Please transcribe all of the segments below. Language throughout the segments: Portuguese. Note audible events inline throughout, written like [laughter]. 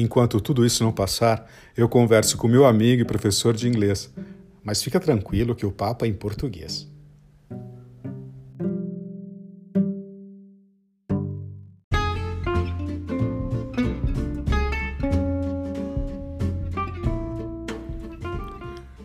Enquanto tudo isso não passar, eu converso com meu amigo e professor de inglês. Mas fica tranquilo que o papo é em português.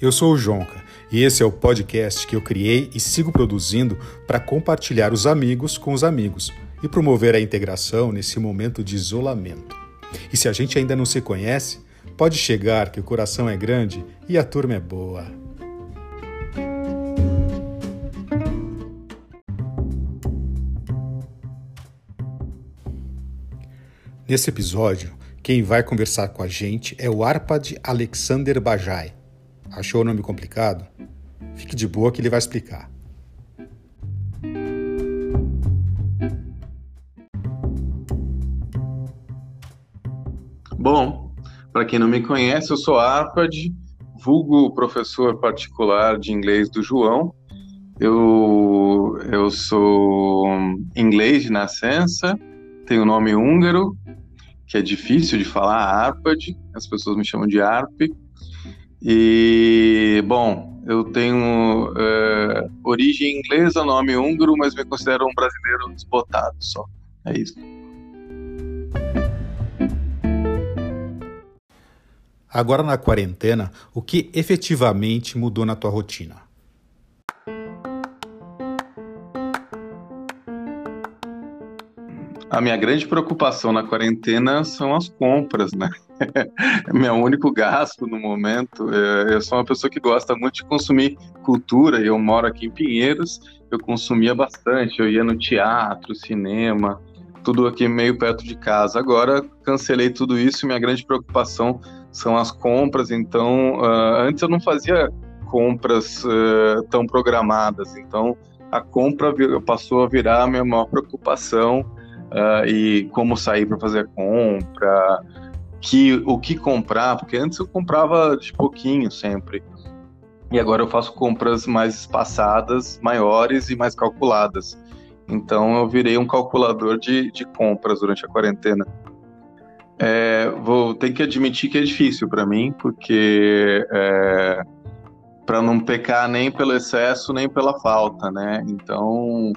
Eu sou o Jonca e esse é o podcast que eu criei e sigo produzindo para compartilhar os amigos com os amigos e promover a integração nesse momento de isolamento. E se a gente ainda não se conhece, pode chegar que o coração é grande e a turma é boa. Nesse episódio, quem vai conversar com a gente é o Arpad Alexander Bajai. Achou o nome complicado? Fique de boa que ele vai explicar. Bom, para quem não me conhece, eu sou Arpad, vulgo professor particular de inglês do João. Eu, eu sou inglês de nascença, tenho nome húngaro, que é difícil de falar, Arpad, as pessoas me chamam de Arp. E, bom, eu tenho é, origem inglesa, nome húngaro, mas me considero um brasileiro desbotado só. É isso. Agora na quarentena, o que efetivamente mudou na tua rotina? A minha grande preocupação na quarentena são as compras, né? é [laughs] meu único gasto no momento. É, eu sou uma pessoa que gosta muito de consumir cultura. Eu moro aqui em Pinheiros, eu consumia bastante. Eu ia no teatro, cinema, tudo aqui meio perto de casa. Agora cancelei tudo isso. Minha grande preocupação são as compras. Então, uh, antes eu não fazia compras uh, tão programadas. Então, a compra passou a virar a minha maior preocupação uh, e como sair para fazer a compra, que o que comprar, porque antes eu comprava de pouquinho sempre. E agora eu faço compras mais espaçadas, maiores e mais calculadas. Então eu virei um calculador de, de compras durante a quarentena. É, vou ter que admitir que é difícil para mim, porque é, para não pecar nem pelo excesso nem pela falta, né? Então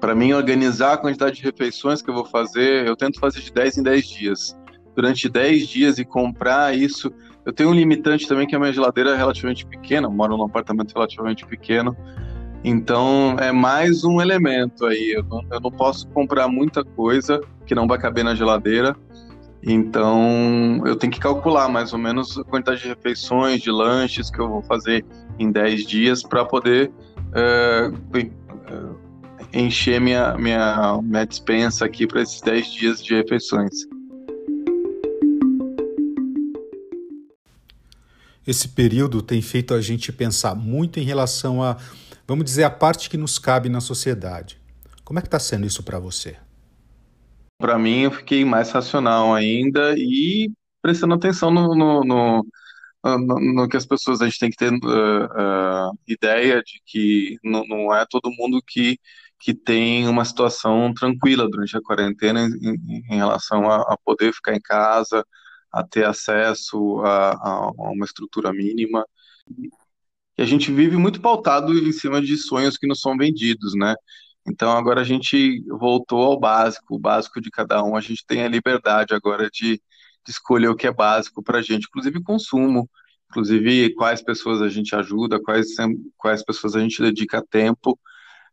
para mim, organizar a quantidade de refeições que eu vou fazer, eu tento fazer de 10 em 10 dias. Durante 10 dias e comprar isso. Eu tenho um limitante também que a minha geladeira é relativamente pequena, eu moro num apartamento relativamente pequeno. Então, é mais um elemento aí. Eu não, eu não posso comprar muita coisa que não vai caber na geladeira. Então, eu tenho que calcular mais ou menos a quantidade de refeições, de lanches que eu vou fazer em 10 dias para poder uh, encher minha, minha, minha dispensa aqui para esses 10 dias de refeições. Esse período tem feito a gente pensar muito em relação a, vamos dizer, a parte que nos cabe na sociedade. Como é que está sendo isso para você? Para mim, eu fiquei mais racional ainda e prestando atenção no, no, no, no, no que as pessoas, a gente tem que ter uh, uh, ideia de que não, não é todo mundo que que tem uma situação tranquila durante a quarentena em, em relação a, a, poder ficar em casa, a ter acesso a, a, uma estrutura mínima. E a gente vive muito pautado em cima de sonhos que nos são vendidos, né? Então agora a gente voltou ao básico, o básico de cada um. A gente tem a liberdade agora de, de escolher o que é básico para a gente, inclusive consumo, inclusive quais pessoas a gente ajuda, quais, quais pessoas a gente dedica tempo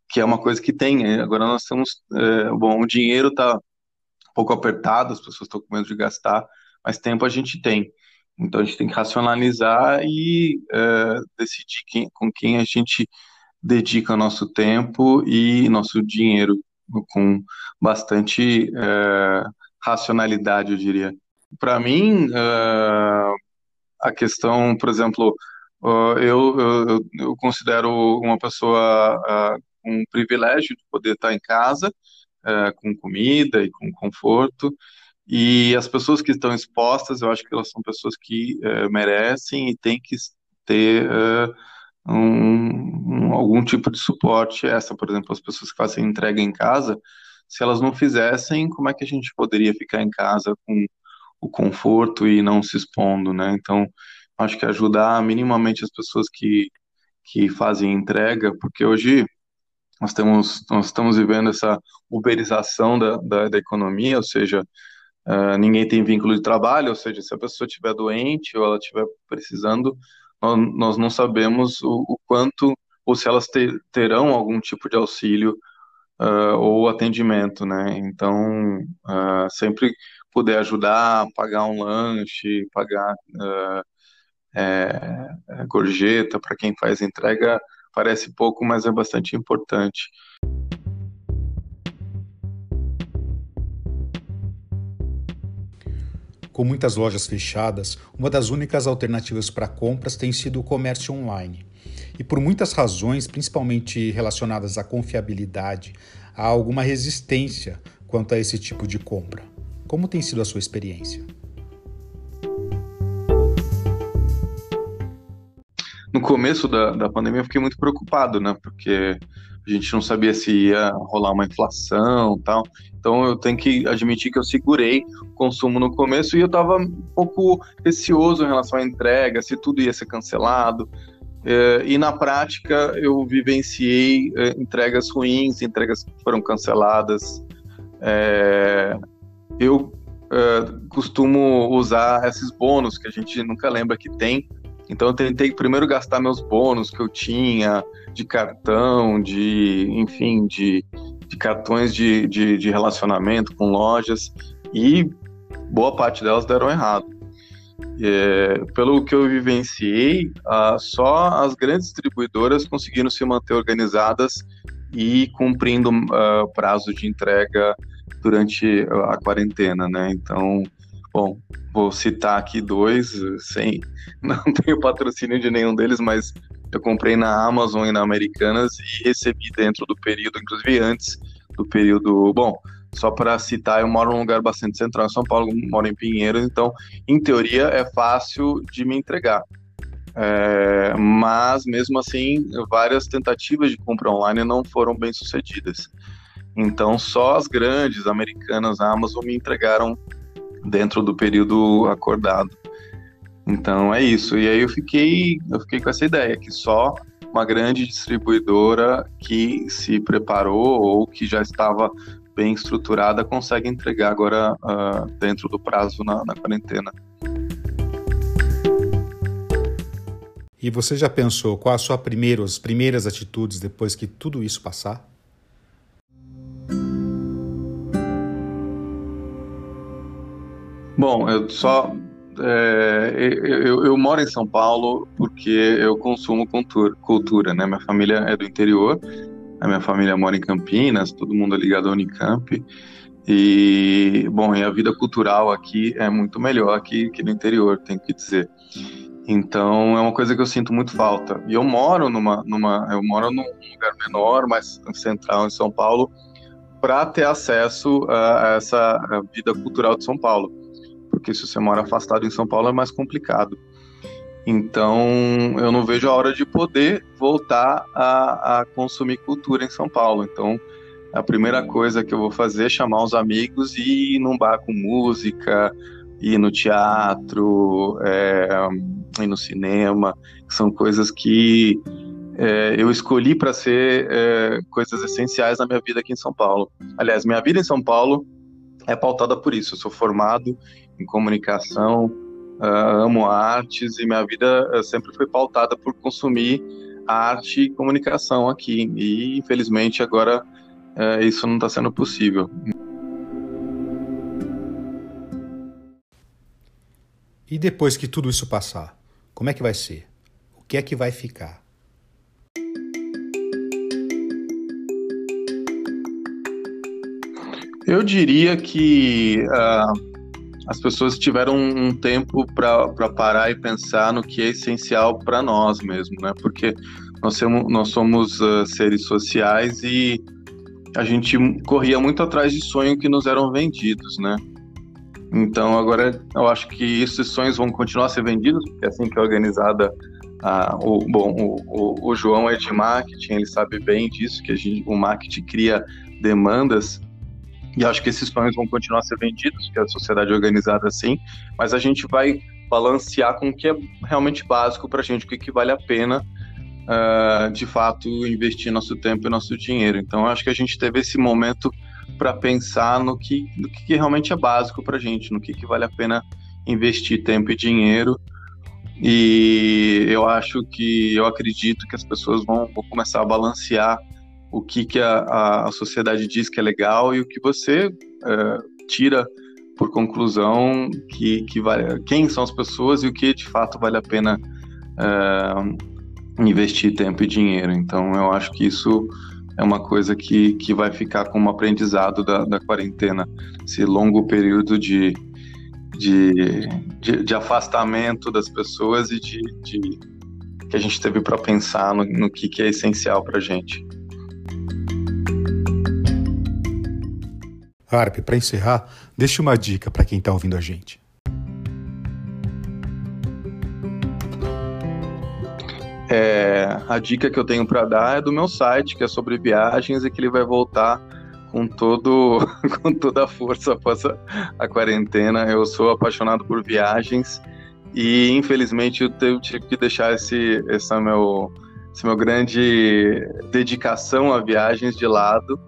que é uma coisa que tem. Né? Agora nós temos, é, bom, o dinheiro está um pouco apertado, as pessoas estão com medo de gastar, mas tempo a gente tem. Então a gente tem que racionalizar e é, decidir quem, com quem a gente dedica nosso tempo e nosso dinheiro com bastante é, racionalidade, eu diria. Para mim, é, a questão, por exemplo, eu, eu, eu considero uma pessoa um privilégio de poder estar em casa, é, com comida e com conforto. E as pessoas que estão expostas, eu acho que elas são pessoas que é, merecem e têm que ter é, um, um, algum tipo de suporte. Essa, por exemplo, as pessoas que fazem entrega em casa, se elas não fizessem, como é que a gente poderia ficar em casa com o conforto e não se expondo, né? Então, acho que ajudar minimamente as pessoas que, que fazem entrega, porque hoje nós temos nós estamos vivendo essa uberização da, da, da economia, ou seja, uh, ninguém tem vínculo de trabalho, ou seja, se a pessoa estiver doente ou ela estiver precisando, nós, não sabemos o, o, quanto ou se elas ter, terão algum tipo de auxílio uh, ou atendimento, né? Então, uh, sempre puder ajudar, pagar um lanche, pagar é, gorjeta para quem faz entrega, parece pouco, mas é bastante importante. Com muitas lojas fechadas, uma das únicas alternativas para compras tem sido o comércio online. E por muitas razões, principalmente relacionadas à confiabilidade, há alguma resistência quanto a esse tipo de compra. Como tem sido a sua experiência? No começo da, da pandemia eu fiquei muito preocupado, né? Porque a gente não sabia se ia rolar uma inflação tal. Então eu tenho que admitir que eu segurei o consumo no começo e eu estava um pouco receoso em relação à entrega, se tudo ia ser cancelado. É, e na prática eu vivenciei é, entregas ruins, entregas que foram canceladas. É, eu costumo usar esses bônus que a gente nunca lembra que tem então eu tentei primeiro gastar meus bônus que eu tinha de cartão, de, enfim, de, de cartões de, de, de relacionamento com lojas e boa parte delas deram errado. É, pelo que eu vivenciei, ah, só as grandes distribuidoras conseguiram se manter organizadas e cumprindo uh, prazo de entrega durante a quarentena, né? Então, Bom, vou citar aqui dois, sem [laughs] não tenho patrocínio de nenhum deles, mas eu comprei na Amazon e na Americanas e recebi dentro do período, inclusive antes do período. Bom, só para citar, eu moro num lugar bastante central em São Paulo, moro em Pinheiros, então, em teoria, é fácil de me entregar. É, mas, mesmo assim, várias tentativas de compra online não foram bem sucedidas. Então, só as grandes americanas, a Amazon, me entregaram dentro do período acordado. Então é isso. E aí eu fiquei, eu fiquei com essa ideia que só uma grande distribuidora que se preparou ou que já estava bem estruturada consegue entregar agora uh, dentro do prazo na, na quarentena. E você já pensou sua primeira, as primeiras atitudes depois que tudo isso passar? Bom, eu só. É, eu, eu, moro em São Paulo porque eu consumo cultura, né? Minha família é do interior, a minha família mora em Campinas, todo mundo é ligado à Unicamp. E, bom, e a vida cultural aqui é muito melhor que, que no interior, tenho que dizer. Então, é uma coisa que eu sinto muito falta. E eu moro numa, numa eu moro num lugar menor, mais central em São Paulo, para ter acesso a essa vida cultural de São Paulo porque se você mora afastado em São Paulo é mais complicado. Então, eu não vejo a hora de poder voltar a, a consumir cultura em São Paulo. Então, a primeira coisa que eu vou fazer é chamar os amigos e ir num bar com música, ir no teatro, é, ir no cinema, são coisas que é, eu escolhi para ser é, coisas essenciais na minha vida aqui em São Paulo. Aliás, minha vida em São Paulo é pautada por isso. Eu sou formado em comunicação, uh, amo artes e minha vida uh, sempre foi pautada por consumir arte e comunicação aqui. E infelizmente agora uh, isso não está sendo possível. E depois que tudo isso passar, como é que vai ser? O que é que vai ficar? Eu diria que uh, as pessoas tiveram um tempo para parar e pensar no que é essencial para nós mesmo, né? Porque nós somos, nós somos uh, seres sociais e a gente corria muito atrás de sonhos que nos eram vendidos, né? Então agora eu acho que esses sonhos vão continuar a ser vendidos, porque é assim que é organizada a, o, bom, o, o, o, João é de marketing, ele sabe bem disso, que a gente, o marketing cria demandas e acho que esses sonhos vão continuar a ser vendidos, porque a sociedade é organizada assim, mas a gente vai balancear com o que é realmente básico para a gente, o que, que vale a pena uh, de fato investir nosso tempo e nosso dinheiro. Então acho que a gente teve esse momento para pensar no que, no que, realmente é básico para a gente, no que, que vale a pena investir tempo e dinheiro. E eu acho que, eu acredito que as pessoas vão, vão começar a balancear o que, que a, a, sociedade diz que é legal e o que você uh, tira por conclusão que, que vale, quem são as pessoas e o que de fato vale a pena uh, investir tempo e dinheiro. Então eu acho que isso é uma coisa que, que vai ficar como aprendizado da, da quarentena, esse longo período de, de, de, de afastamento das pessoas e de, de que a gente teve para pensar no, no que, que é essencial para gente. Harp, para encerrar, deixe uma dica para quem está ouvindo a gente. É, a dica que eu tenho para dar é do meu site, que é sobre viagens e que ele vai voltar com, todo, [laughs] com toda a força após a, a quarentena. Eu sou apaixonado por viagens e infelizmente eu tive que deixar esse, esse meu, esse meu grande dedicação a viagens de lado.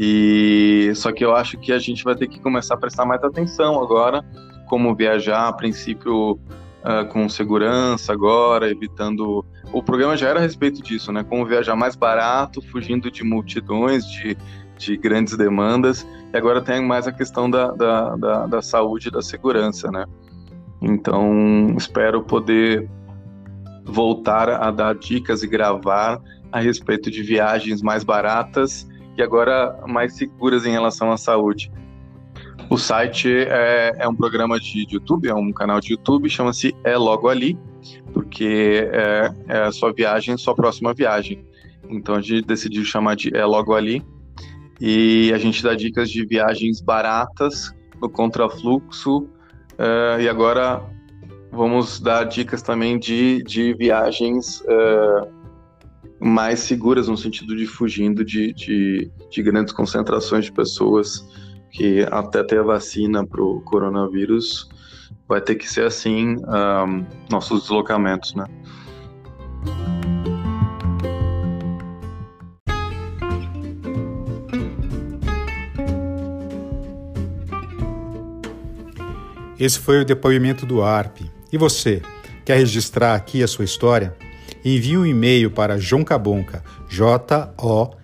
E só que eu acho que a gente vai ter que começar a prestar mais atenção agora, como viajar a princípio uh, com segurança agora, evitando. O programa já era a respeito disso, né? Como viajar mais barato, fugindo de multidões, de, de grandes demandas. E agora tem mais a questão da, da, da, da saúde e da segurança, né? Então, espero poder voltar a dar dicas e gravar a respeito de viagens mais baratas e agora mais seguras em relação à saúde. O site é, é um programa de YouTube, é um canal de YouTube, chama-se É Logo Ali, porque é, é a sua viagem, sua próxima viagem. Então a gente decidiu chamar de É Logo Ali e a gente dá dicas de viagens baratas no contrafluxo uh, e agora vamos dar dicas também de, de viagens uh, mais seguras no sentido de fugindo de, de, de grandes concentrações de pessoas que até ter a vacina para o coronavírus vai ter que ser assim um, nossos deslocamentos, né? Esse foi o depoimento do ARP. E você, quer registrar aqui a sua história? Envie um e-mail para joncabonca, J-O-N-C-A,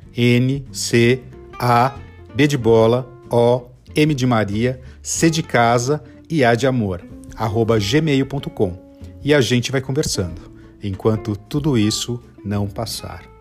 B de bola, o, M de Maria, C de casa e A de amor, arroba gmail.com. E a gente vai conversando, enquanto tudo isso não passar.